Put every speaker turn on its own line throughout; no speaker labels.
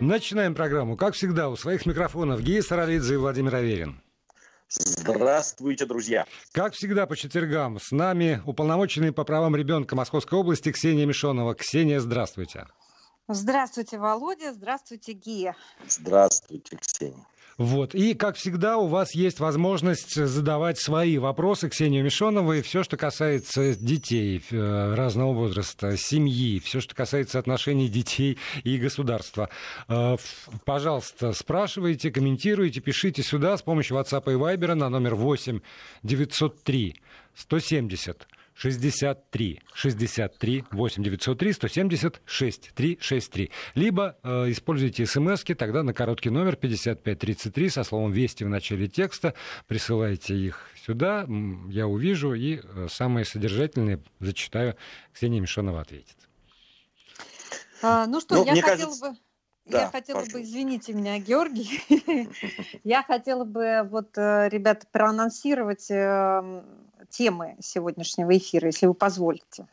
Начинаем программу. Как всегда, у своих микрофонов Гия Саралидзе и Владимир Аверин.
Здравствуйте, друзья.
Как всегда, по четвергам с нами уполномоченный по правам ребенка Московской области Ксения Мишонова. Ксения, здравствуйте.
Здравствуйте, Володя. Здравствуйте, Гия.
Здравствуйте, Ксения.
Вот. И, как всегда, у вас есть возможность задавать свои вопросы Ксении Мишоновой. Все, что касается детей э, разного возраста, семьи, все, что касается отношений детей и государства. Э, пожалуйста, спрашивайте, комментируйте, пишите сюда с помощью WhatsApp и Viber на номер 8 903 170 63 63 8 903 170 6363. Либо э, используйте смс тогда на короткий номер 5533 со словом «Вести» в начале текста. Присылайте их сюда, я увижу и э, самые содержательные зачитаю. Ксения Мишонова ответит.
А, ну что, ну, я хотела кажется... бы... Да, я хотела пожалуйста. бы, извините меня, Георгий, я хотела бы вот, э, ребята, проанонсировать эм, темы сегодняшнего эфира, если вы позволите.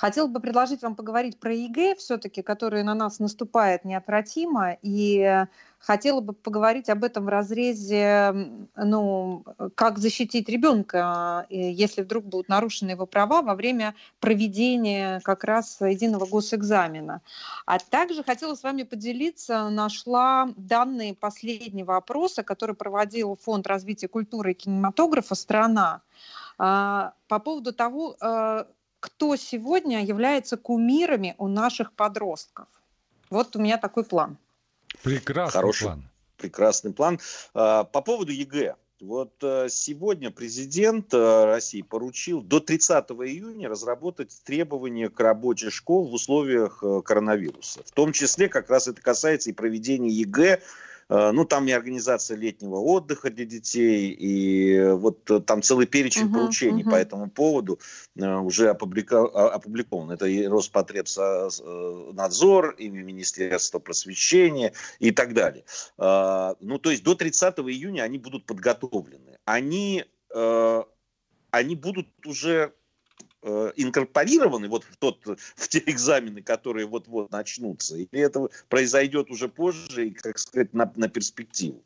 Хотела бы предложить вам поговорить про ЕГЭ, все-таки, которое на нас наступает неотвратимо, и хотела бы поговорить об этом в разрезе, ну, как защитить ребенка, если вдруг будут нарушены его права во время проведения как раз единого госэкзамена. А также хотела с вами поделиться, нашла данные последнего опроса, который проводил Фонд развития культуры и кинематографа «Страна», а, по поводу того, а, кто сегодня является кумирами у наших подростков. Вот у меня такой план.
Прекрасный Хороший, план. Прекрасный план. А, по поводу ЕГЭ. Вот сегодня президент России поручил до 30 июня разработать требования к работе школ в условиях коронавируса. В том числе как раз это касается и проведения ЕГЭ Э, ну, там и организация летнего отдыха для детей, и вот э, там целый перечень uh-huh, поручений uh-huh. по этому поводу э, уже опублика... опубликован. Это и Роспотребнадзор, и Министерство просвещения и так далее. Ну, то есть до 30 июня они будут подготовлены. Они, они будут уже Э, инкорпорированы вот в, тот, в те экзамены, которые вот-вот начнутся? Или это произойдет уже позже и, как сказать, на, на перспективу?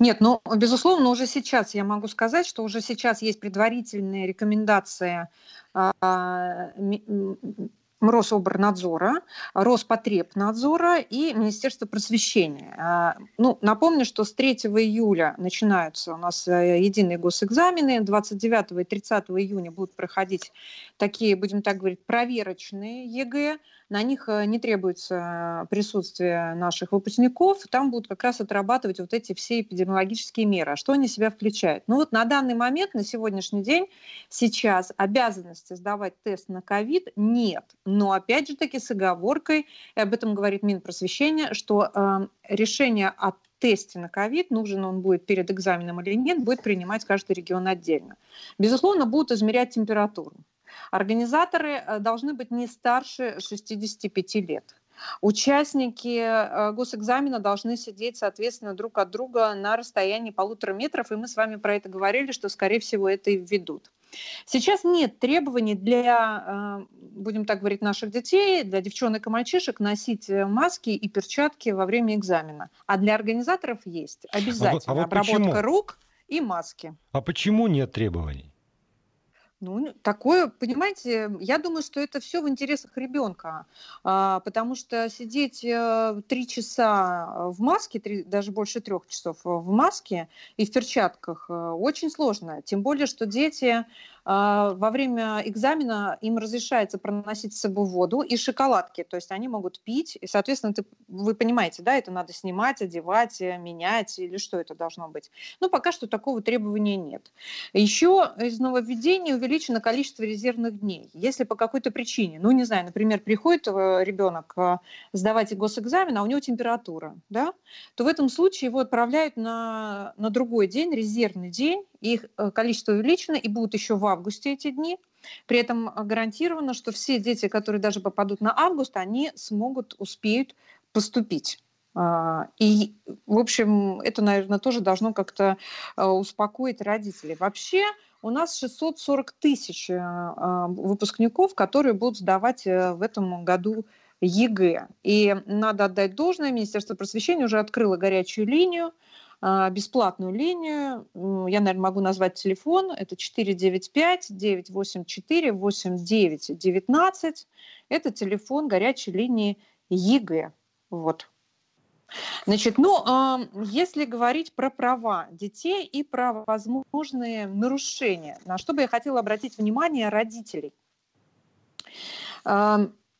Нет, ну, безусловно, уже сейчас я могу сказать, что уже сейчас есть предварительные рекомендации а, Рособорнадзора, Роспотребнадзора и Министерства просвещения. А, ну, напомню, что с 3 июля начинаются у нас э, единые госэкзамены, 29 и 30 июня будут проходить такие, будем так говорить, проверочные ЕГЭ, на них э, не требуется присутствие наших выпускников, там будут как раз отрабатывать вот эти все эпидемиологические меры. А что они себя включают? Ну вот на данный момент, на сегодняшний день, сейчас обязанности сдавать тест на ковид нет. Но опять же таки с оговоркой, и об этом говорит Минпросвещение, что э, решение о тесте на ковид, нужен он будет перед экзаменом или нет, будет принимать каждый регион отдельно. Безусловно, будут измерять температуру. Организаторы э, должны быть не старше 65 лет. Участники э, госэкзамена должны сидеть, соответственно, друг от друга на расстоянии полутора метров, и мы с вами про это говорили, что, скорее всего, это и введут. Сейчас нет требований для, э, будем так говорить, наших детей, для девчонок и мальчишек носить маски и перчатки во время экзамена. А для организаторов есть обязательно а вот, а вот обработка почему? рук и маски.
А почему нет требований?
Ну, такое, понимаете, я думаю, что это все в интересах ребенка, а, потому что сидеть э, три часа в маске, три, даже больше трех часов в маске и в перчатках э, очень сложно. Тем более, что дети во время экзамена им разрешается проносить с собой воду и шоколадки, то есть они могут пить, и, соответственно, ты, вы понимаете, да, это надо снимать, одевать, э, менять, или что это должно быть. Но пока что такого требования нет. Еще из нововведений увеличено количество резервных дней. Если по какой-то причине, ну, не знаю, например, приходит э, ребенок э, сдавать госэкзамен, а у него температура, да, то в этом случае его отправляют на, на другой день, резервный день, их количество увеличено, и будут еще в августе эти дни. При этом гарантировано, что все дети, которые даже попадут на август, они смогут, успеют поступить. А, и, в общем, это, наверное, тоже должно как-то а, успокоить родителей. Вообще, у нас 640 тысяч выпускников, которые будут сдавать э, в этом году ЕГЭ. И надо отдать должное, Министерство просвещения уже открыло горячую линию, бесплатную линию. Я, наверное, могу назвать телефон. Это 495-984-8919. Это телефон горячей линии ЕГЭ. Вот. Значит, ну, если говорить про права детей и про возможные нарушения, на что бы я хотела обратить внимание родителей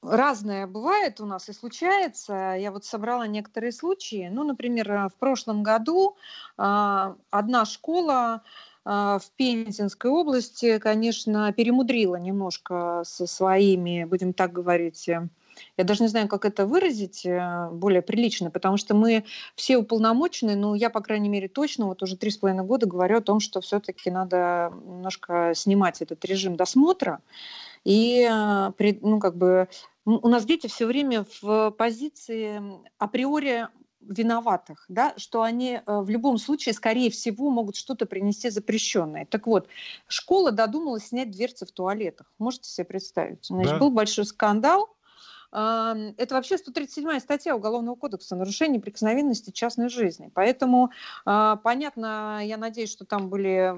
разное бывает у нас и случается. Я вот собрала некоторые случаи. Ну, например, э, в прошлом году а, одна школа а, в Пензенской области, конечно, перемудрила немножко со своими, будем так говорить, э, я даже не знаю, как это выразить э, более прилично, потому что мы все уполномочены, ну, я, по крайней мере, точно вот уже три с половиной года говорю о том, что все-таки надо немножко снимать этот режим досмотра и, ну, как бы у нас дети все время в позиции априори виноватых, да, что они э, в любом случае, скорее всего, могут что-то принести запрещенное. Так вот, школа додумалась снять дверцы в туалетах. Можете себе представить? Значит, да. был большой скандал, это вообще 137 статья Уголовного кодекса «Нарушение неприкосновенности частной жизни». Поэтому а, понятно, я надеюсь, что там были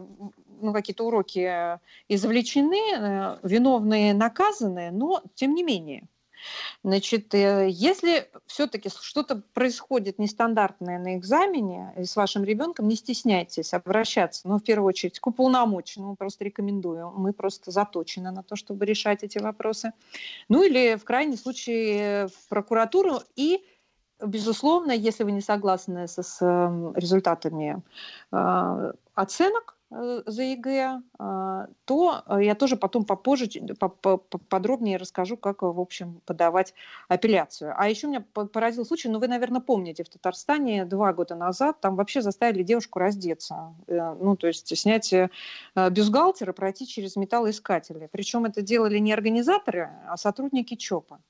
ну, какие-то уроки извлечены, э, виновные наказаны, но тем не менее – Значит, э, если все-таки что-то происходит нестандартное на экзамене с вашим ребенком, не стесняйтесь обращаться. Но ну, в первую очередь к уполномоченному просто рекомендую. Мы просто заточены на то, чтобы решать эти вопросы. Ну или в крайнем случае в прокуратуру и Безусловно, если вы не согласны с, с результатами э, оценок, Э, за ЕГЭ, а, то э, я тоже потом попозже подробнее расскажу, как, в общем, подавать апелляцию. А еще меня поразил случай, ну, вы, наверное, помните, в Татарстане два года назад там вообще заставили девушку раздеться, э, ну, то есть снять бюстгальтер и пройти через металлоискатели. Причем это делали не организаторы, а сотрудники ЧОПа.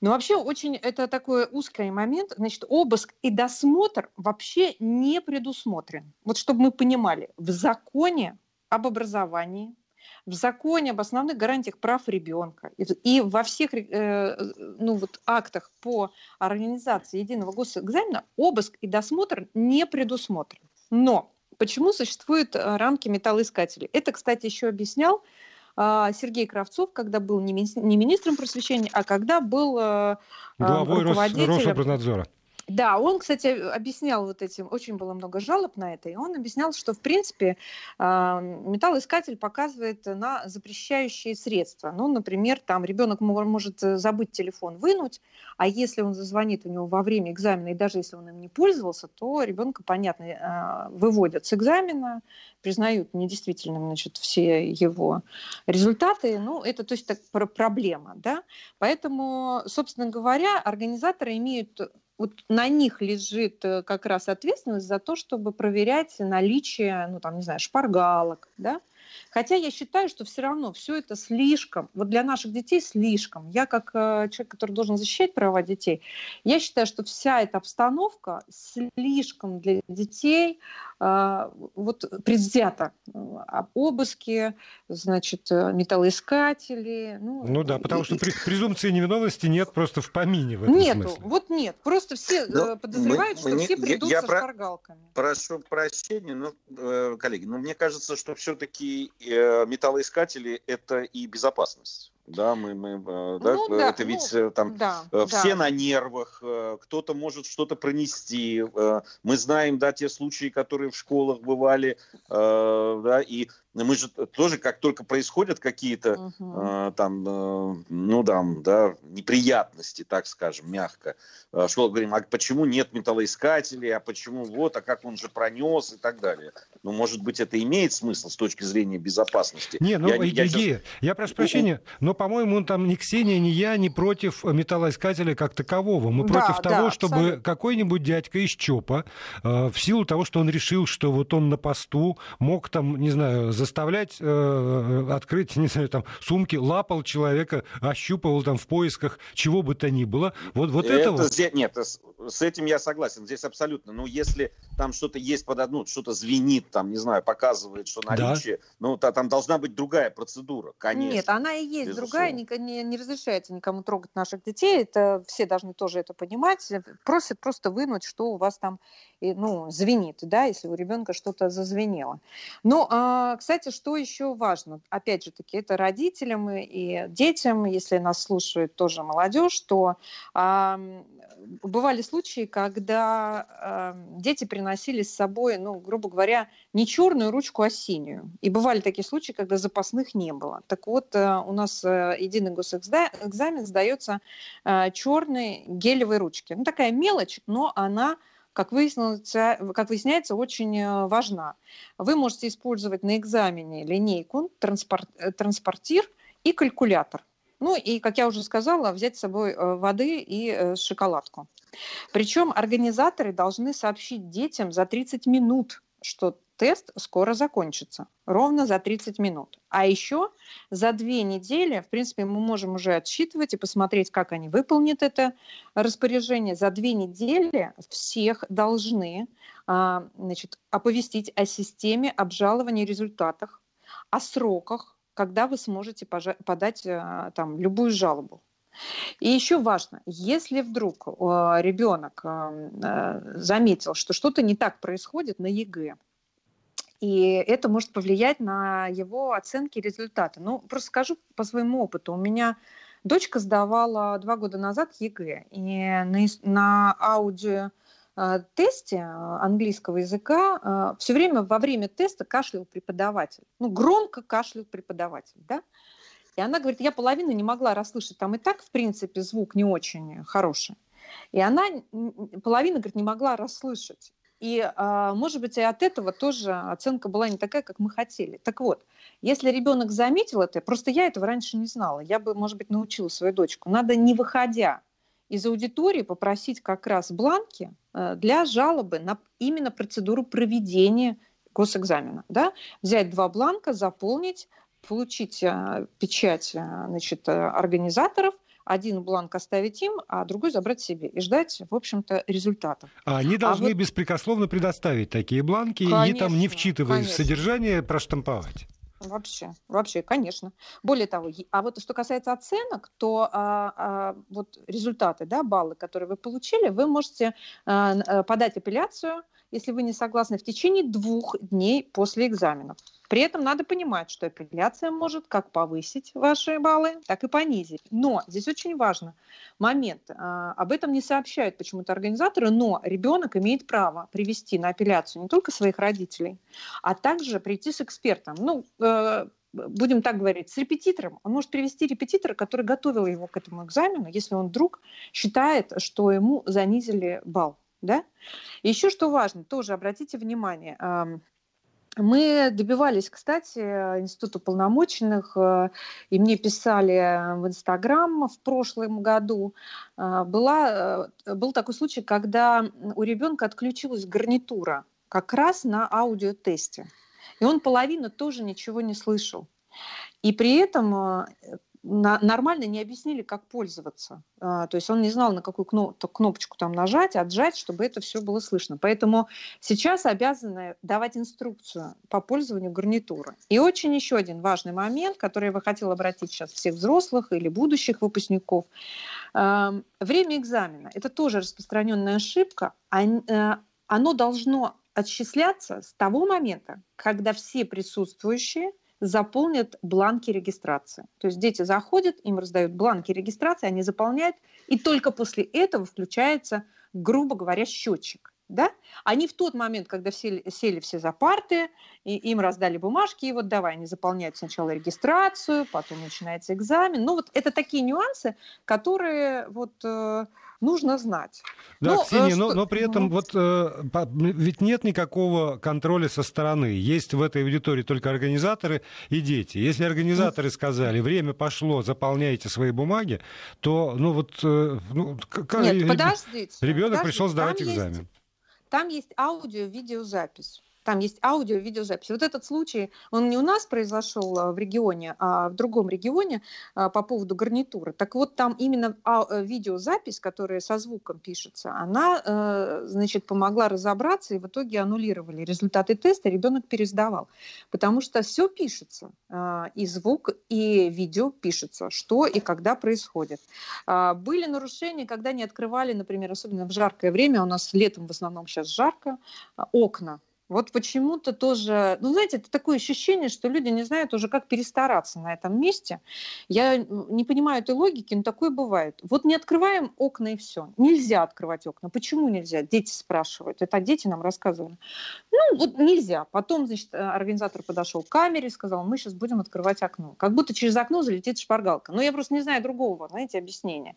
Но вообще очень это такой узкий момент. Значит, обыск и досмотр вообще не предусмотрен. Вот чтобы мы понимали, в законе об образовании, в законе об основных гарантиях прав ребенка и во всех э, ну, вот, актах по организации единого госэкзамена обыск и досмотр не предусмотрен. Но почему существуют э, рамки металлоискателей? Это, кстати, еще объяснял Сергей Кравцов, когда был не министром просвещения, а когда был э,
главой руководителем... Рособорнадзора.
Да, он, кстати, объяснял вот этим, очень было много жалоб на это, и он объяснял, что, в принципе, а, металлоискатель показывает на запрещающие средства. Ну, например, там ребенок может забыть телефон вынуть, а если он зазвонит у него во время экзамена, и даже если он им не пользовался, то ребенка, понятно, а, выводят с экзамена, признают недействительным значит, все его результаты. Ну, это то есть так, проблема. Да? Поэтому, собственно говоря, организаторы имеют вот на них лежит э, как раз ответственность за то, чтобы проверять наличие, ну там, не знаю, шпаргалок, да, Хотя я считаю, что все равно все это слишком, вот для наших детей слишком. Я как э, человек, который должен защищать права детей, я считаю, что вся эта обстановка слишком для детей э, вот предвзята. Обыски, значит, э, металлоискатели.
Ну, ну да, потому что при, презумпции невиновности нет просто в помине в этом
Нету,
смысле.
вот нет. Просто все но ну, подозревают, мы, что мы, все придут я, со я шпаргалками.
Прошу прощения, но, коллеги, но мне кажется, что все-таки э, металлоискатели это и безопасность. Да, мы, мы э, да, ну, да, это ведь ну, там да, все да. на нервах, кто-то может что-то пронести. Мы знаем, да, те случаи, которые в школах бывали, да, и мы же тоже, как только происходят какие-то угу. э, там, э, ну да, да, неприятности, так скажем, мягко, э, школа говорим, а почему нет металлоискателей, а почему вот, а как он же пронес и так далее. Ну, может быть, это имеет смысл с точки зрения безопасности.
Не, ну, я, Евгений, я, сейчас... я прошу прощения, но, по-моему, там ни Ксения, ни я не против металлоискателя как такового. Мы да, против да, того, чтобы абсолютно. какой-нибудь дядька из ЧОПа, э, в силу того, что он решил, что вот он на посту, мог там, не знаю, заставлять э, открыть, не знаю, там, сумки, лапал человека, ощупывал там в поисках чего бы то ни было. Вот, вот это, это вот...
Нет, с этим я согласен, здесь абсолютно. Но если там что-то есть под одну, что-то звенит, там, не знаю, показывает, что наличие, да. ну, то, там должна быть другая процедура, конечно.
Нет, она и есть безусловно. другая, не, не, не разрешается никому трогать наших детей, это все должны тоже это понимать. Просят просто вынуть, что у вас там, ну, звенит, да, если у ребенка что-то зазвенело. Ну, а, кстати, что еще важно? Опять же таки, это родителям и детям, если нас слушает тоже молодежь, что а, бывали случаи, когда э, дети приносили с собой, ну, грубо говоря, не черную ручку, а синюю. И бывали такие случаи, когда запасных не было. Так вот, э, у нас э, единый госэкзамен сдается э, черной гелевой ручки. Ну, такая мелочь, но она как выясняется, как выясняется, очень э, важна. Вы можете использовать на экзамене линейку, транспорт, э, транспортир и калькулятор. Ну и, как я уже сказала, взять с собой э, воды и шоколадку. Причем организаторы должны сообщить детям за 30 минут, что тест скоро закончится, ровно за 30 минут. А еще за две недели, в принципе, мы можем уже отсчитывать и посмотреть, как они выполнят это распоряжение. За две недели всех должны а, значит, оповестить о системе обжалования результатов, о сроках, когда вы сможете подать э, там, любую жалобу. И еще важно, если вдруг э, ребенок э, заметил, что что-то не так происходит на ЕГЭ, и это может повлиять на его оценки и результаты. Ну, просто скажу по своему опыту. У меня дочка сдавала два года назад ЕГЭ, и на, аудио а, тесте а, английского языка а, все время во время теста кашлял преподаватель. Ну, громко кашлял преподаватель, да? И она говорит, я половину не могла расслышать. Там и так, в принципе, звук не очень хороший. И она половину, говорит, не могла расслышать. И, может быть, и от этого тоже оценка была не такая, как мы хотели. Так вот, если ребенок заметил это, просто я этого раньше не знала, я бы, может быть, научила свою дочку. Надо, не выходя из аудитории, попросить как раз бланки Э, для жалобы на именно процедуру проведения госэкзамена. Да? Взять два бланка, заполнить, получить э, печать э, значит, организаторов, один бланк оставить им, а другой забрать себе и ждать, в общем-то, результатов.
А они а должны а вот... беспрекословно предоставить такие бланки конечно, и там, не вчитываясь конечно. содержание, проштамповать.
Вообще, вообще, конечно. Более того, а вот что касается оценок, то а, а, вот результаты, да, баллы, которые вы получили, вы можете а, э, подать апелляцию если вы не согласны, в течение двух дней после экзаменов. При этом надо понимать, что апелляция может как повысить ваши баллы, так и понизить. Но здесь очень важно момент. А, об этом не сообщают почему-то организаторы, но ребенок имеет право привести на апелляцию не только своих родителей, а также прийти с экспертом. Ну, э, будем так говорить, с репетитором. Он может привести репетитора, который готовил его к этому экзамену, если он вдруг считает, что ему занизили балл. Да? еще что важно, тоже обратите внимание, мы добивались, кстати, Института полномоченных, э, и мне писали в Инстаграм в прошлом году. Э, была, э, был такой случай, когда у ребенка отключилась гарнитура как раз на аудиотесте. И он половину тоже ничего не слышал. И при этом нормально не объяснили, как пользоваться. А, то есть он не знал, на какую кнопочку там нажать, отжать, чтобы это все было слышно. Поэтому сейчас обязаны давать инструкцию по пользованию гарнитуры. И очень еще один важный момент, который я бы хотела обратить сейчас всех взрослых или будущих выпускников. Время экзамена – это тоже распространенная ошибка. Э, оно должно отчисляться с того момента, когда все присутствующие заполнят бланки регистрации. То есть дети заходят, им раздают бланки регистрации, они заполняют, и только после этого включается, грубо говоря, счетчик. Да? Они в тот момент, когда сели, сели все за парты, и им раздали бумажки, и вот давай, они заполняют сначала регистрацию, потом начинается экзамен. Ну вот это такие нюансы, которые вот э, нужно знать.
Да, ну, Ксения, э, но, но при этом вот э, ведь нет никакого контроля со стороны. Есть в этой аудитории только организаторы и дети. Если организаторы сказали, время пошло, заполняйте свои бумаги, то ну вот э, ну,
как, нет, подождите,
ребенок подождите, пришел сдавать экзамен.
Есть, там есть аудио-видеозапись. Там есть аудио, видеозапись. Вот этот случай, он не у нас произошел а, в регионе, а в другом регионе а, по поводу гарнитуры. Так вот, там именно э, видеозапись, которая со звуком пишется, она, э, значит, помогла разобраться, и в итоге аннулировали результаты теста, ребенок пересдавал. Потому что все пишется, а, и звук, и видео пишется, что и когда происходит. Были нарушения, когда не открывали, например, особенно в жаркое время, у нас летом в основном сейчас жарко, окна вот почему-то тоже, ну, знаете, это такое ощущение, что люди не знают уже, как перестараться на этом месте. Я не понимаю этой логики, но такое бывает. Вот не открываем окна и все. Нельзя открывать окна. Почему нельзя? Дети спрашивают. Это дети нам рассказывали. Ну, вот нельзя. Потом, значит, организатор подошел к камере и сказал, мы сейчас будем открывать окно. Как будто через окно залетит шпаргалка. Но я просто не знаю другого, знаете, объяснения.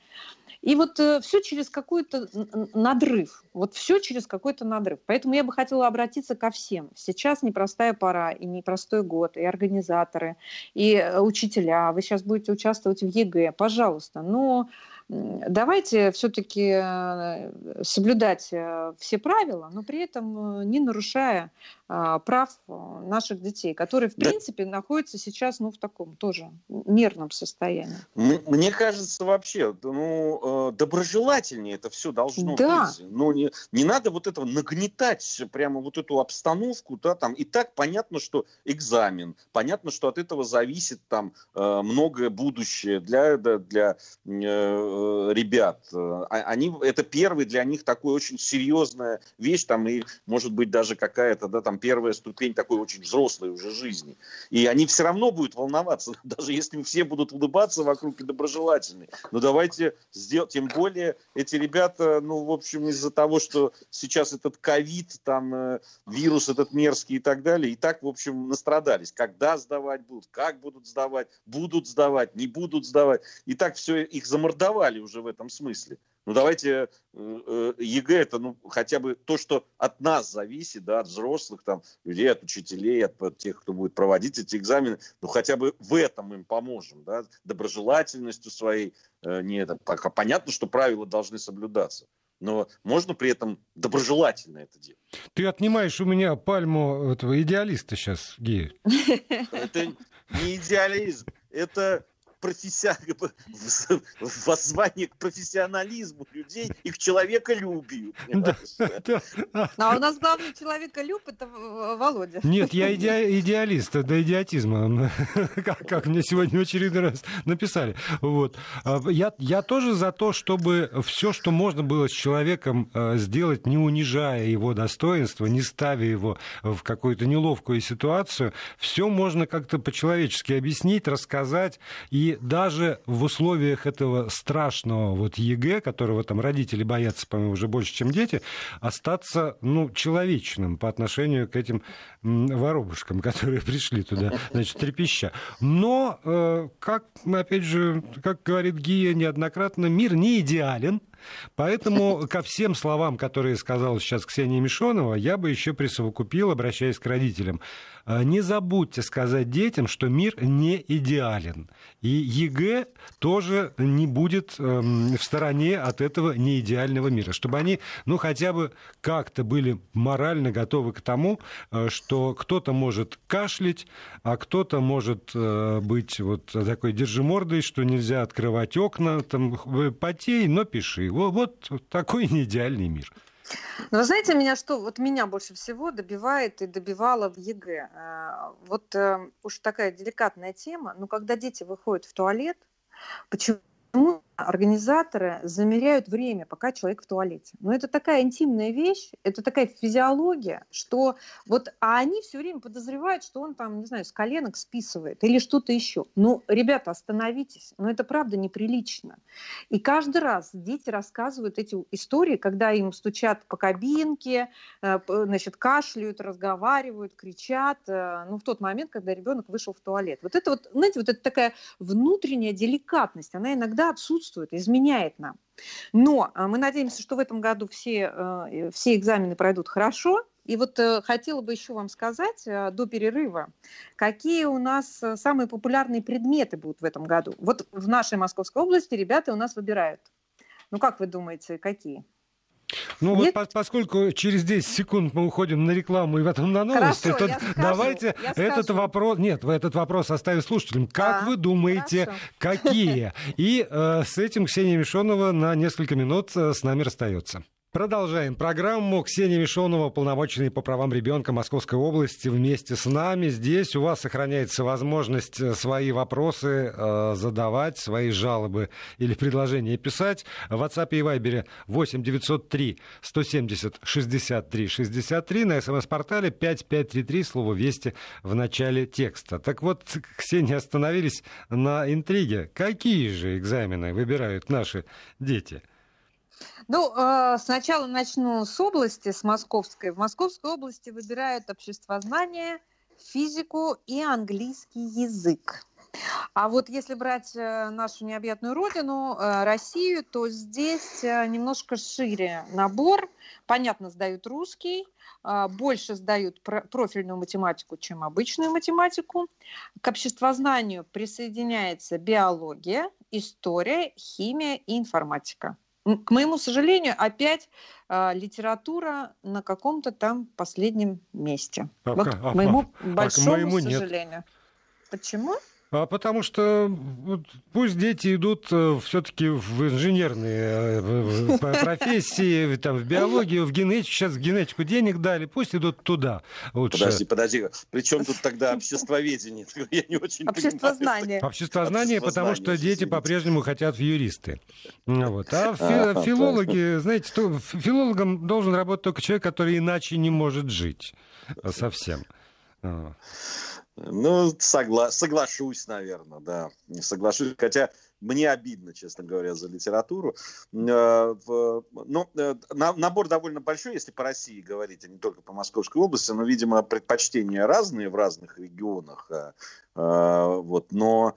И вот э, все через какой-то надрыв. Вот все через какой-то надрыв. Поэтому я бы хотела обратиться ко всем. Сейчас непростая пора и непростой год, и организаторы, и э, учителя. Вы сейчас будете участвовать в ЕГЭ, пожалуйста. Но давайте все-таки э, соблюдать э, все правила, но при этом э, не нарушая а, прав наших детей, которые, в принципе, находятся сейчас ну, в таком тоже мирном состоянии.
Мне кажется, вообще, ну, доброжелательнее это все должно да. быть. Ну, не, не надо вот этого нагнетать прямо вот эту обстановку, да, там, и так понятно, что экзамен, понятно, что от этого зависит там многое будущее для, для Э, ребят. Э, а, они, это первый для них такой очень серьезная вещь, там, и, может быть, даже какая-то, да, там, первая ступень такой очень взрослой уже жизни. И они все равно будут волноваться, даже если все будут улыбаться вокруг и доброжелательны. Но давайте сделать, тем более эти ребята, ну, в общем, из-за того, что сейчас этот ковид, там, э, вирус этот мерзкий и так далее, и так, в общем, настрадались. Когда сдавать будут, как будут сдавать, будут сдавать, не будут сдавать. И так все их замордовали сдавали уже в этом смысле. Ну давайте э, э, ЕГЭ это ну хотя бы то, что от нас зависит, да, от взрослых там людей, от учителей, от, от тех, кто будет проводить эти экзамены, ну хотя бы в этом им поможем, да, доброжелательностью своей. Э, не это пока понятно, что правила должны соблюдаться, но можно при этом доброжелательно это делать.
Ты отнимаешь у меня пальму этого идеалиста сейчас, Гея.
Это не идеализм, это профессия... воззвание к профессионализму людей и к человеколюбию.
А у нас главный человеколюб — это Володя.
Нет, я идеалист до идиотизма, как мне сегодня в очередной раз написали. Вот. А, я, я тоже за то, чтобы все, что можно было с человеком э, сделать, не унижая его достоинства, не ставя его в какую-то неловкую ситуацию, все можно как-то по-человечески объяснить, рассказать и даже в условиях этого страшного вот ЕГЭ, которого там родители боятся, по-моему, уже больше, чем дети, остаться, ну, человечным по отношению к этим воробушкам, которые пришли туда, значит, трепеща. Но, э, как, опять же, как говорит Гия неоднократно, мир не идеален, Поэтому ко всем словам, которые сказала сейчас Ксения Мишонова, я бы еще присовокупил, обращаясь к родителям. Э, не забудьте сказать детям, что мир не идеален. И ЕГЭ тоже не будет эм, в стороне от этого неидеального мира. Чтобы они, ну, хотя бы как-то были морально готовы к тому, э, что кто-то может кашлять, а кто-то может э, быть вот такой держимордой, что нельзя открывать окна, там, потей, но пиши. Вот, вот такой неидеальный мир.
Ну, вы знаете, меня что, вот меня больше всего добивает и добивало в ЕГЭ. Вот э, уж такая деликатная тема, но когда дети выходят в туалет, почему организаторы замеряют время, пока человек в туалете. Но это такая интимная вещь, это такая физиология, что вот, а они все время подозревают, что он там, не знаю, с коленок списывает или что-то еще. Ну, ребята, остановитесь, но это правда неприлично. И каждый раз дети рассказывают эти истории, когда им стучат по кабинке, э, значит, кашляют, разговаривают, кричат, э, ну, в тот момент, когда ребенок вышел в туалет. Вот это вот, знаете, вот это такая внутренняя деликатность, она иногда отсутствует отсутствует, изменяет нам. Но а, мы надеемся, что в этом году все, э, все экзамены пройдут хорошо. И вот э, хотела бы еще вам сказать э, до перерыва, какие у нас самые популярные предметы будут в этом году. Вот в нашей Московской области ребята у нас выбирают. Ну как вы думаете, какие?
Ну Нет? вот по поскольку через 10 секунд мы уходим на рекламу и потом на новости, Хорошо, то скажу, давайте этот скажу. вопрос... Нет, вы этот вопрос оставим слушателям. Как а, вы думаете, хорошо. какие? И э, с этим Ксения Мишонова на несколько минут э, с нами расстается. Продолжаем программу. Ксения Мишонова, полномоченный по правам ребенка Московской области, вместе с нами. Здесь у вас сохраняется возможность э, свои вопросы э, задавать, свои жалобы или предложения писать. В WhatsApp и Viber 8 903 170 63 63 на смс-портале 5533, слово «Вести» в начале текста. Так вот, Ксения, остановились на интриге. Какие же экзамены выбирают наши дети?
Ну, э, сначала начну с области, с Московской. В Московской области выбирают обществознание, физику и английский язык. А вот если брать э, нашу необъятную родину, э, Россию, то здесь немножко шире набор. Понятно, сдают русский, больше сдают профильную математику, чем обычную математику. К обществознанию присоединяется биология, история, химия и информатика. К моему сожалению, опять э, литература на каком-то там последнем месте. А, вот а, к моему а, большому а к моему сожалению. Нет. Почему?
А потому что вот, пусть дети идут э, все-таки в инженерные э, профессии, там, в биологию, в генетику. Сейчас в генетику денег дали, пусть идут туда
лучше. Подожди, подожди. Причем тут тогда обществоведение?
Я не очень Обществознание.
Обществознание, потому что дети по-прежнему хотят в юристы. Вот. А фи- филологи, знаете, филологом должен работать только человек, который иначе не может жить совсем.
Ну, согла- соглашусь, наверное, да. Соглашусь. Хотя мне обидно, честно говоря, за литературу. Э, ну, э, набор довольно большой, если по России говорить, а не только по Московской области, но, видимо, предпочтения разные в разных регионах. Э, вот, но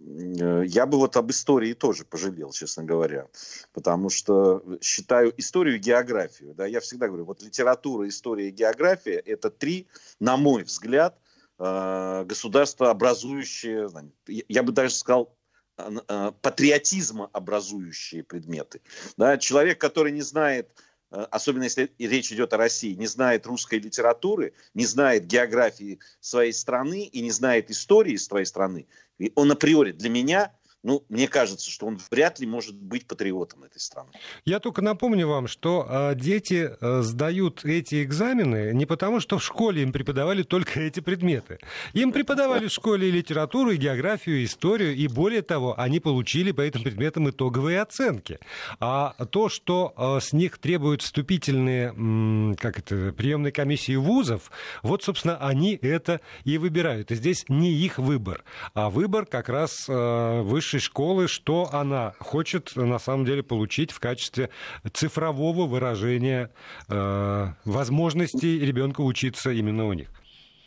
я бы вот об истории тоже пожалел, честно говоря, потому что считаю историю и географию. Да, я всегда говорю, вот литература, история и география – это три, на мой взгляд, Э, государства, образующие, я бы даже сказал, э, патриотизма образующие предметы. Да, человек, который не знает, э, особенно если речь идет о России, не знает русской литературы, не знает географии своей страны и не знает истории своей страны, он априори для меня ну, мне кажется, что он вряд ли может быть патриотом этой страны.
Я только напомню вам, что э, дети э, сдают эти экзамены не потому, что в школе им преподавали только эти предметы. Им преподавали в школе и литературу, и географию, и историю, и более того, они получили по этим предметам итоговые оценки. А то, что э, с них требуют вступительные, как это, приемные комиссии вузов, вот, собственно, они это и выбирают. И здесь не их выбор, а выбор как раз э, высшей школы, что она хочет на самом деле получить в качестве цифрового выражения э, возможностей ребенка учиться именно у них.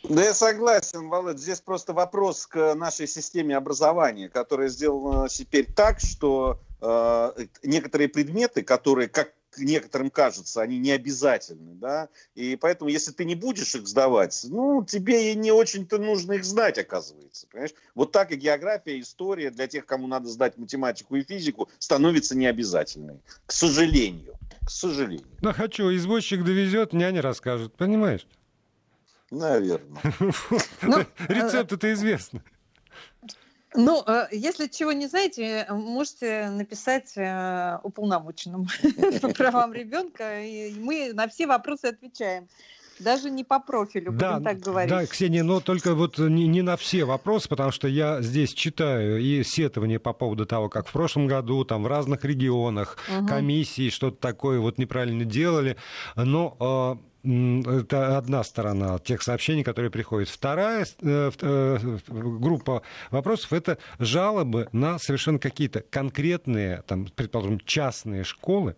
Да я согласен, Володь. Здесь просто вопрос к нашей системе образования, которая сделана теперь так, что э, некоторые предметы, которые, как некоторым кажется, они не обязательны, да, и поэтому, если ты не будешь их сдавать, ну, тебе и не очень-то нужно их знать, оказывается, понимаешь? Вот так и география, история для тех, кому надо сдать математику и физику, становится необязательной, к сожалению, к сожалению.
Да хочу, извозчик довезет, няня расскажет, понимаешь?
Наверное.
Ну, Рецепт это известно.
Ну, э, если чего не знаете, можете написать э, уполномоченному по правам ребенка, и мы на все вопросы отвечаем. Даже не по профилю, да, будем так говорить.
Да, Ксения, но только вот не, не на все вопросы, потому что я здесь читаю и сетования по поводу того, как в прошлом году там в разных регионах угу. комиссии что-то такое вот неправильно делали. Но э, это одна сторона тех сообщений, которые приходят. Вторая э, э, группа вопросов – это жалобы на совершенно какие-то конкретные, там, предположим, частные школы,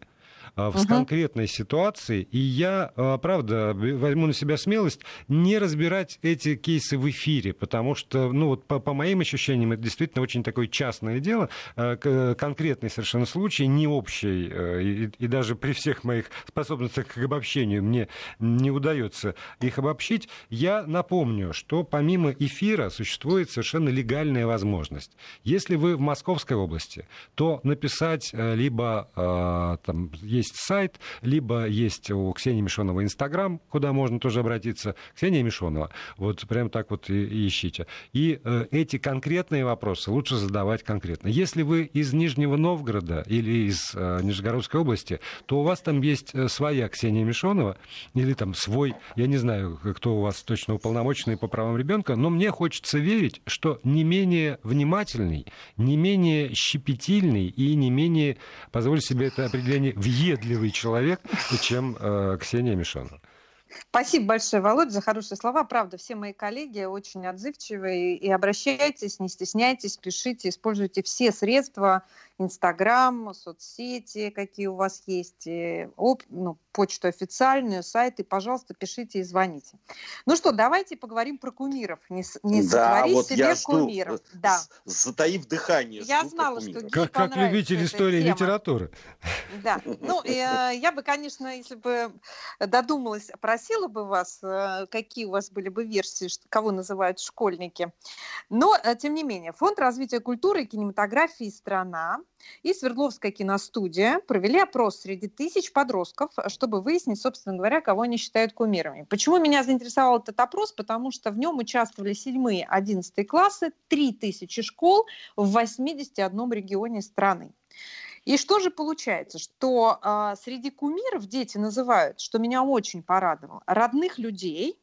а, в угу. конкретной ситуации. И я, а, правда, возьму на себя смелость не разбирать эти кейсы в эфире, потому что, ну вот по, по моим ощущениям, это действительно очень такое частное дело, а, конкретный совершенно случай, не общий, и, и даже при всех моих способностях к обобщению мне не удается их обобщить. Я напомню, что помимо эфира существует совершенно легальная возможность. Если вы в Московской области, то написать либо там есть есть сайт, либо есть у Ксении Мишонова Инстаграм, куда можно тоже обратиться. Ксения Мишонова. Вот прям так вот и, ищите. И э, эти конкретные вопросы лучше задавать конкретно. Если вы из Нижнего Новгорода или из э, Нижегородской области, то у вас там есть э, своя Ксения Мишонова или там свой, я не знаю, кто у вас точно уполномоченный по правам ребенка, но мне хочется верить, что не менее внимательный, не менее щепетильный и не менее, позволь себе это определение, въедливый человек, чем э, Ксения Мишонова.
Спасибо большое, Володя, за хорошие слова. Правда, все мои коллеги очень отзывчивые. И обращайтесь, не стесняйтесь, пишите, используйте все средства Инстаграм, соцсети, какие у вас есть, оп, ну, почту официальную, сайты, пожалуйста, пишите и звоните. Ну что, давайте поговорим про кумиров. Не, не
да, вот себе я жду, кумиров. Да. Затаив дыхание.
Я знала, что
как, как любитель истории и литературы.
Да. Ну, э, я бы, конечно, если бы додумалась, просила бы вас, э, какие у вас были бы версии, кого называют школьники. Но, э, тем не менее, Фонд развития культуры и кинематографии «Страна» и Свердловская киностудия провели опрос среди тысяч подростков, чтобы выяснить, собственно говоря, кого они считают кумирами. Почему меня заинтересовал этот опрос? Потому что в нем участвовали 7-11 классы, 3000 школ в 81 регионе страны. И что же получается? Что э, среди кумиров дети называют, что меня очень порадовало, родных людей,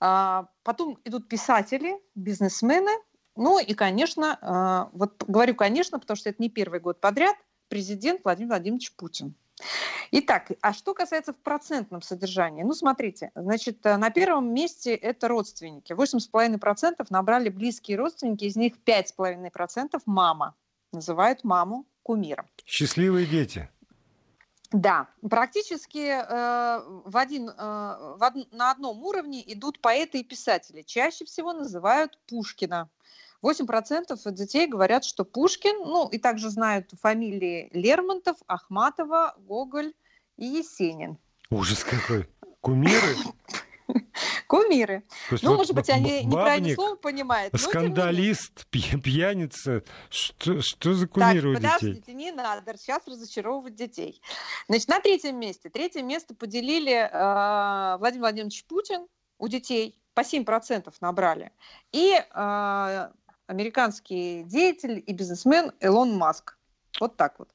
э, потом идут писатели, бизнесмены, ну и, конечно, а, вот говорю конечно, потому что это не первый год подряд, президент Владимир Владимирович Путин. Итак, а что касается в процентном содержании? Ну, смотрите, значит, э, на первом месте это родственники. 8,5% набрали близкие родственники, из них 5,5% мама. Называют маму кумиром.
Счастливые дети.
Да, практически э, в один, э, в од... на одном уровне идут поэты и писатели. Чаще всего называют Пушкина. 8% детей говорят, что Пушкин, ну и также знают фамилии Лермонтов, Ахматова, Гоголь и Есенин.
Ужас какой. Кумиры?
Кумиры. Ну, вот может быть, они неправильное слово понимают.
Скандалист, пьяница. Что, что за кумиры
так, у детей? подождите, не надо сейчас разочаровывать детей. Значит, на третьем месте. Третье место поделили э, Владимир Владимирович Путин у детей. По 7% набрали. И э, американский деятель и бизнесмен Илон Маск. Вот так вот.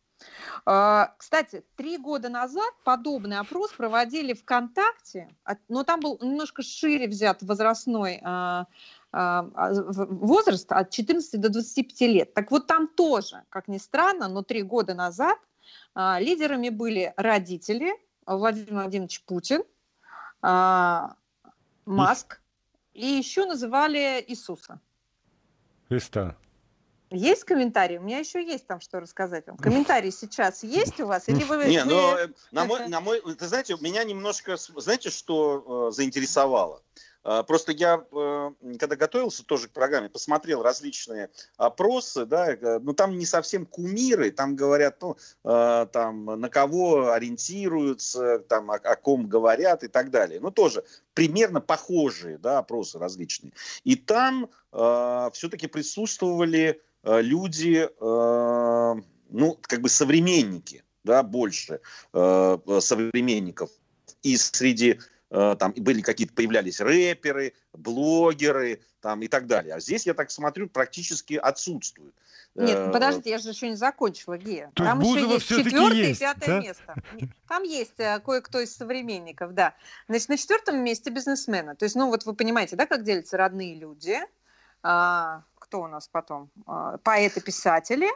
А, кстати, три года назад подобный опрос проводили ВКонтакте, но там был немножко шире взят возрастной а, а, возраст от 14 до 25 лет. Так вот там тоже, как ни странно, но три года назад лидерами были родители Владимир Владимирович Путин, Маск, и еще называли Иисуса.
Христа.
Есть комментарии? У меня еще есть там что рассказать вам. Комментарии сейчас есть у вас? Или
вы, Не, ну, э, на мой, на мой, ты знаете, меня немножко, знаете, что э, заинтересовало? Э, просто я, э, когда готовился тоже к программе, посмотрел различные опросы, да, ну там не совсем кумиры, там говорят, ну, там на кого ориентируются, там о, о ком говорят и так далее. Ну тоже примерно похожие, да, опросы различные. И там э, все-таки присутствовали Э, люди, э, ну, как бы современники, да, больше э, современников. И среди там были какие-то, появлялись рэперы, блогеры там и так далее. А здесь, я так смотрю, практически отсутствует.
Нет, подождите, я же еще не закончила, Гея. То Там еще есть четвертое и пятое да? место. Там есть кое-кто из современников, да. Значит, на четвертом месте бизнесмена. То есть, ну вот вы понимаете, да, как делятся родные люди, а, кто у нас потом? А, поэты-писатели,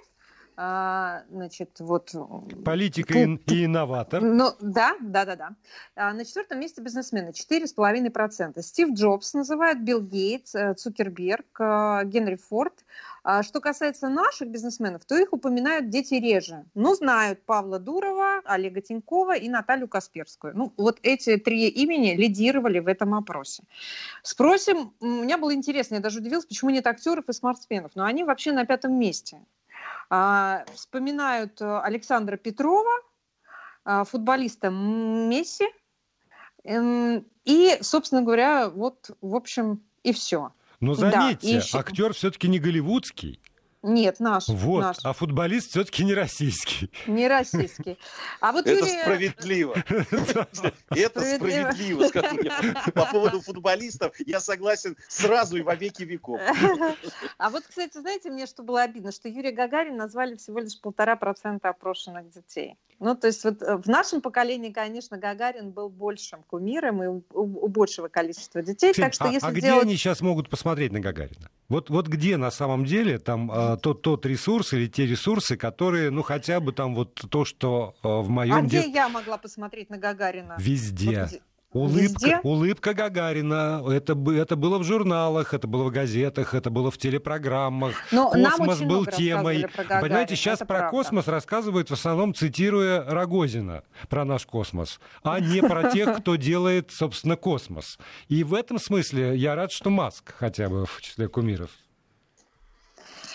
а, значит, вот...
Политика Пу... и инноватор.
Ну, да, да, да, да. А, на четвертом месте бизнесмены, 4,5%. Стив Джобс называют, Билл Гейтс, э, Цукерберг, э, Генри Форд. Что касается наших бизнесменов, то их упоминают дети реже. Ну, знают Павла Дурова, Олега Тинькова и Наталью Касперскую. Ну, вот эти три имени лидировали в этом опросе. Спросим, у меня было интересно, я даже удивилась, почему нет актеров и спортсменов, но они вообще на пятом месте. А, вспоминают э, Александра Петрова, а, футболиста Месси, эм, и, собственно говоря, вот, в общем, и все.
Но заметьте, да, еще... актер все-таки не голливудский.
Нет, наш.
Вот,
наш.
а футболист все-таки не российский.
Не российский. А вот
Это Юрий... справедливо. Это справедливо, скажу я. По поводу футболистов я согласен сразу и во веки веков.
А вот, кстати, знаете, мне что было обидно, что Юрия Гагарин назвали всего лишь полтора процента опрошенных детей. Ну, то есть вот э, в нашем поколении, конечно, Гагарин был большим кумиром и у, у большего количества детей.
Кстати, так что, а, если а где делать... они сейчас могут посмотреть на Гагарина? Вот, вот где на самом деле там э, тот, тот ресурс или те ресурсы, которые, ну, хотя бы там вот то, что э, в моем... А
где я могла посмотреть на Гагарина?
Везде. Вот где... Улыбка, улыбка Гагарина. Это, это было в журналах, это было в газетах, это было в телепрограммах. Но космос был темой. Понимаете, сейчас это про правда. космос рассказывают в основном, цитируя Рогозина про наш космос, а не про тех, кто делает, собственно, космос. И в этом смысле я рад, что Маск хотя бы в числе кумиров.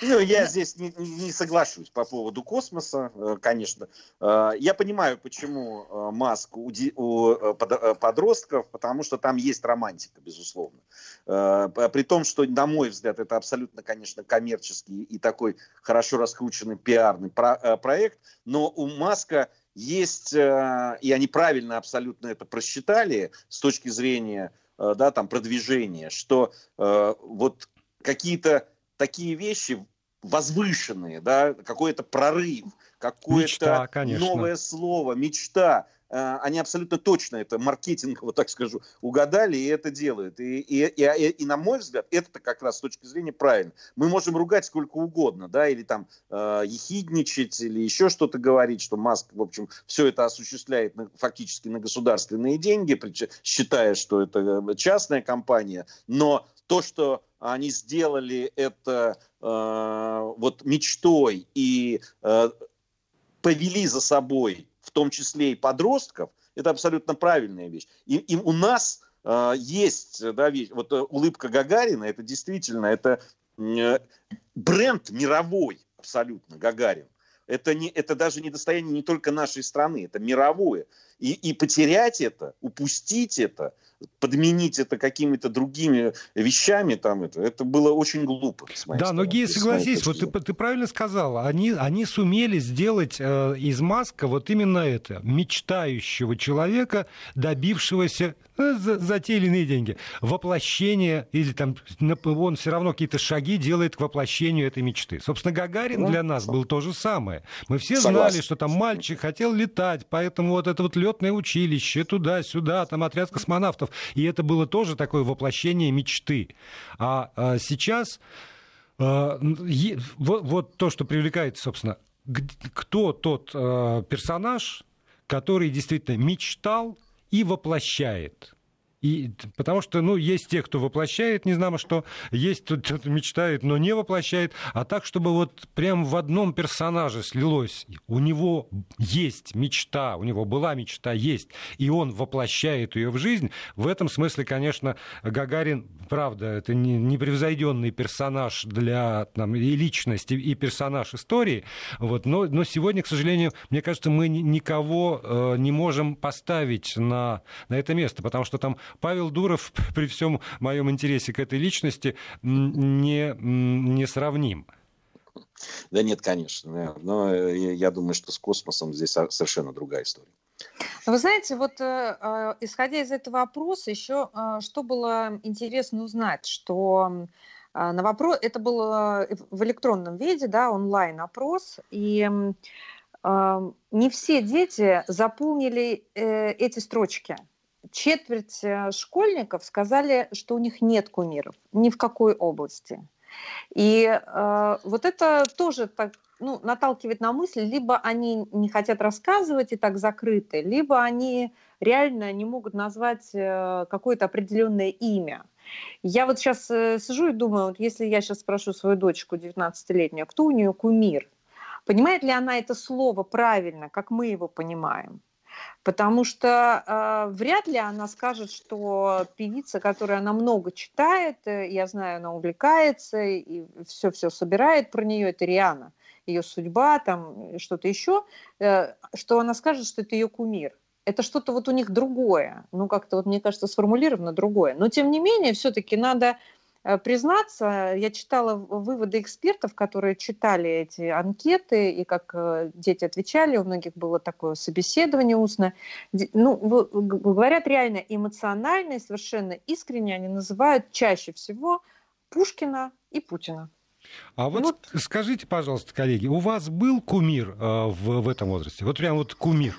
Ну, я здесь не, не соглашусь по поводу космоса, э, конечно. Э, я понимаю, почему э, Маск у, у подростков, потому что там есть романтика, безусловно. При том, что, на мой взгляд, это абсолютно, конечно, коммерческий и такой хорошо раскрученный пиарный проект, но у Маска есть, и они правильно абсолютно это просчитали с точки зрения да, там, продвижения, что вот какие-то такие вещи возвышенные, да, какой-то прорыв, какое-то новое слово, мечта. Э, они абсолютно точно это маркетинг, вот так скажу, угадали и это делают. И, и, и, и на мой взгляд, это как раз с точки зрения правильно. Мы можем ругать сколько угодно, да, или там э, ехидничать, или еще что-то говорить, что Маск, в общем, все это осуществляет на, фактически на государственные деньги, считая, что это э, частная компания. Но то, что они сделали это э, вот мечтой и э, повели за собой, в том числе и подростков, это абсолютно правильная вещь. И, и у нас э, есть, да, вещь, вот э, улыбка Гагарина, это действительно, это э, бренд мировой абсолютно Гагарин. Это, не, это даже не достояние не только нашей страны, это мировое. И, и потерять это, упустить это, подменить это какими-то другими вещами, там это, это было очень глупо.
Да, но Гея, согласись, вот ты, ты правильно сказала, они, они сумели сделать э, из Маска вот именно это, мечтающего человека, добившегося э, за, за те или иные деньги, воплощение, или там он все равно какие-то шаги делает к воплощению этой мечты. Собственно, Гагарин для нас был то же самое. Мы все Согласен. знали, что там мальчик хотел летать, поэтому вот это вот летное училище, туда-сюда, там отряд космонавтов. И это было тоже такое воплощение мечты. А, а сейчас а, вот, вот то, что привлекает, собственно, кто тот а, персонаж, который действительно мечтал и воплощает и, потому что, ну, есть те, кто воплощает, не знамо что, есть кто, кто мечтает, но не воплощает, а так, чтобы вот прям в одном персонаже слилось. У него есть мечта, у него была мечта, есть, и он воплощает ее в жизнь. В этом смысле, конечно, Гагарин, правда, это не, непревзойденный персонаж для там, и личности, и персонаж истории. Вот, но, но сегодня, к сожалению, мне кажется, мы никого э, не можем поставить на, на это место, потому что там Павел Дуров, при всем моем интересе к этой личности, не, не сравним.
Да нет, конечно. Но я думаю, что с космосом здесь совершенно другая история.
Вы знаете, вот э, э, исходя из этого опроса, еще э, что было интересно узнать, что на вопрос, это было в электронном виде, да, онлайн-опрос, и не все дети заполнили эти строчки четверть э, школьников сказали, что у них нет кумиров ни в какой области. И э, вот это тоже так, ну, наталкивает на мысль, либо они не хотят рассказывать и так закрыты, либо они реально не могут назвать э, какое-то определенное имя. Я вот сейчас э, сижу и думаю, вот если я сейчас спрошу свою дочку 19-летнюю, кто у нее кумир, понимает ли она это слово правильно, как мы его понимаем? Потому что э, вряд ли она скажет, что певица, которая она много читает, э, я знаю, она увлекается и все-все собирает про нее, это Риана, ее судьба, там что-то еще, э, что она скажет, что это ее кумир. Это что-то вот у них другое, ну как-то вот мне кажется сформулировано другое. Но тем не менее, все-таки надо Э, признаться, я читала выводы экспертов, которые читали эти анкеты, и как э, дети отвечали, у многих было такое собеседование устно. Ну, говорят реально эмоционально и совершенно искренне, они называют чаще всего Пушкина и Путина.
А вот, вот скажите, пожалуйста, коллеги, у вас был кумир э, в, в этом возрасте? Вот прям вот кумир.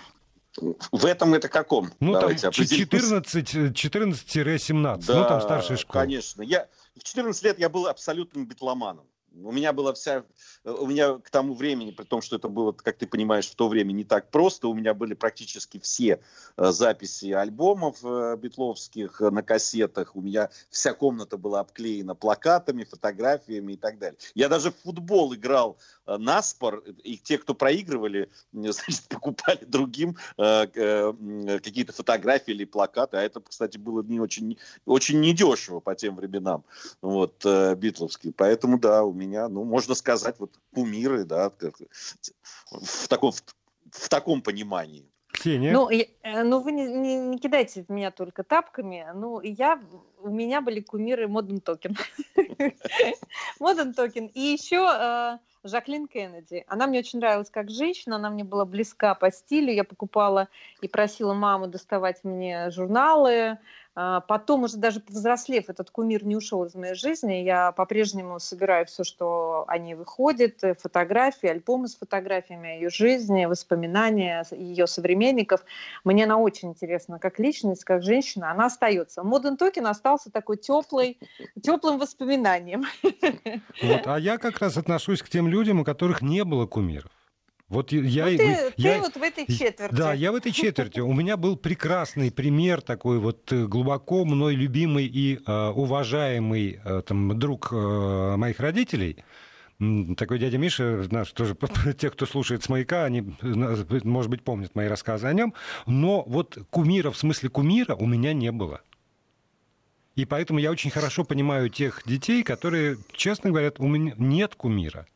В этом это каком?
Ну, Давайте там 14-17, 14 да, ну, там старшая школа.
конечно. Я, в 14 лет я был абсолютным битломаном. У меня была вся, у меня к тому времени, при том, что это было, как ты понимаешь, в то время не так просто, у меня были практически все э, записи альбомов э, битловских э, на кассетах, у меня вся комната была обклеена плакатами, фотографиями и так далее. Я даже в футбол играл на спор, и те, кто проигрывали, значит, покупали другим какие-то фотографии или плакаты, а это, кстати, было не очень, очень недешево по тем временам, вот, битловские. Поэтому, да, у меня меня, ну, можно сказать, вот кумиры, да, в таком, в, в таком понимании.
Ксения? Ну, я, э, ну вы не, не, не кидайте в меня только тапками. Ну, я, у меня были кумиры Моден Токен. Modern Talking. И еще э, Жаклин Кеннеди. Она мне очень нравилась как женщина, она мне была близка по стилю. Я покупала и просила маму доставать мне журналы, потом, уже даже повзрослев, этот кумир не ушел из моей жизни. Я по-прежнему собираю все, что они выходят, э, фотографии, альбомы с фотографиями ее жизни, воспоминания ее современников. Мне она очень интересна как личность, как женщина. Она остается. Modern Talking остался такой теплый, теплым воспоминанием.
Вот, а я как раз отношусь к тем людям, у которых не было кумиров.
Вот я, ну, ты, я, ты вот в этой четверти.
Да, я в этой четверти. У меня был прекрасный пример такой вот э, глубоко мной любимый и э, уважаемый э, там, друг э, моих родителей. Такой дядя Миша, наш тоже, те, кто слушает с маяка, они, может быть, помнят мои рассказы о нем. Но вот кумира, в смысле кумира, у меня не было. И поэтому я очень хорошо понимаю тех детей, которые, честно говорят, у меня нет кумира.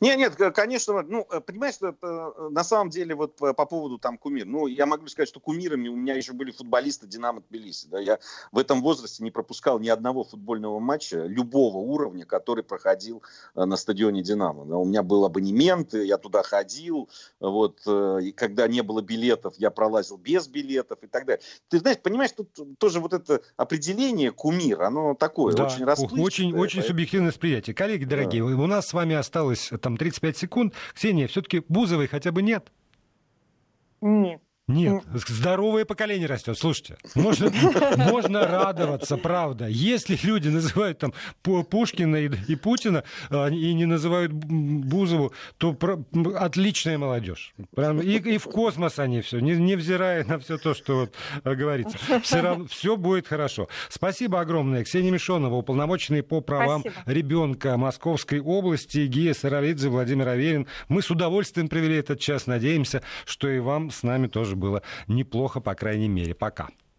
Нет, нет, конечно, ну, э, понимаешь, э, на самом деле вот по, поводу там кумир, ну, я могу сказать, что кумирами у меня еще были футболисты Динамо Тбилиси, да, я в этом возрасте не пропускал ни одного футбольного матча любого уровня, который проходил э, на стадионе Динамо. У меня был абонемент, я туда ходил, вот, и когда не было билетов, я пролазил без билетов и так далее. Ты знаешь, понимаешь, тут тоже вот это определение кумир, оно такое, да, очень расплывчатое.
Очень, очень субъективное восприятие. Коллеги дорогие, да. у нас с вами осталось там 35 секунд. Ксения, все-таки Бузовой хотя бы нет?
Нет.
Нет, здоровое поколение растет. Слушайте, можно, можно радоваться, правда. Если люди называют там Пушкина и, и Путина а, и не называют Бузову, то про, отличная молодежь. Прям, и, и в космос они все, не, невзирая на все то, что вот, а, говорится. Все, равно, все будет хорошо. Спасибо огромное. Ксения Мишонова, уполномоченный по правам Спасибо. ребенка Московской области, Гия Саралидзе, Владимир Аверин. Мы с удовольствием провели этот час. Надеемся, что и вам с нами тоже было неплохо, по крайней мере. Пока.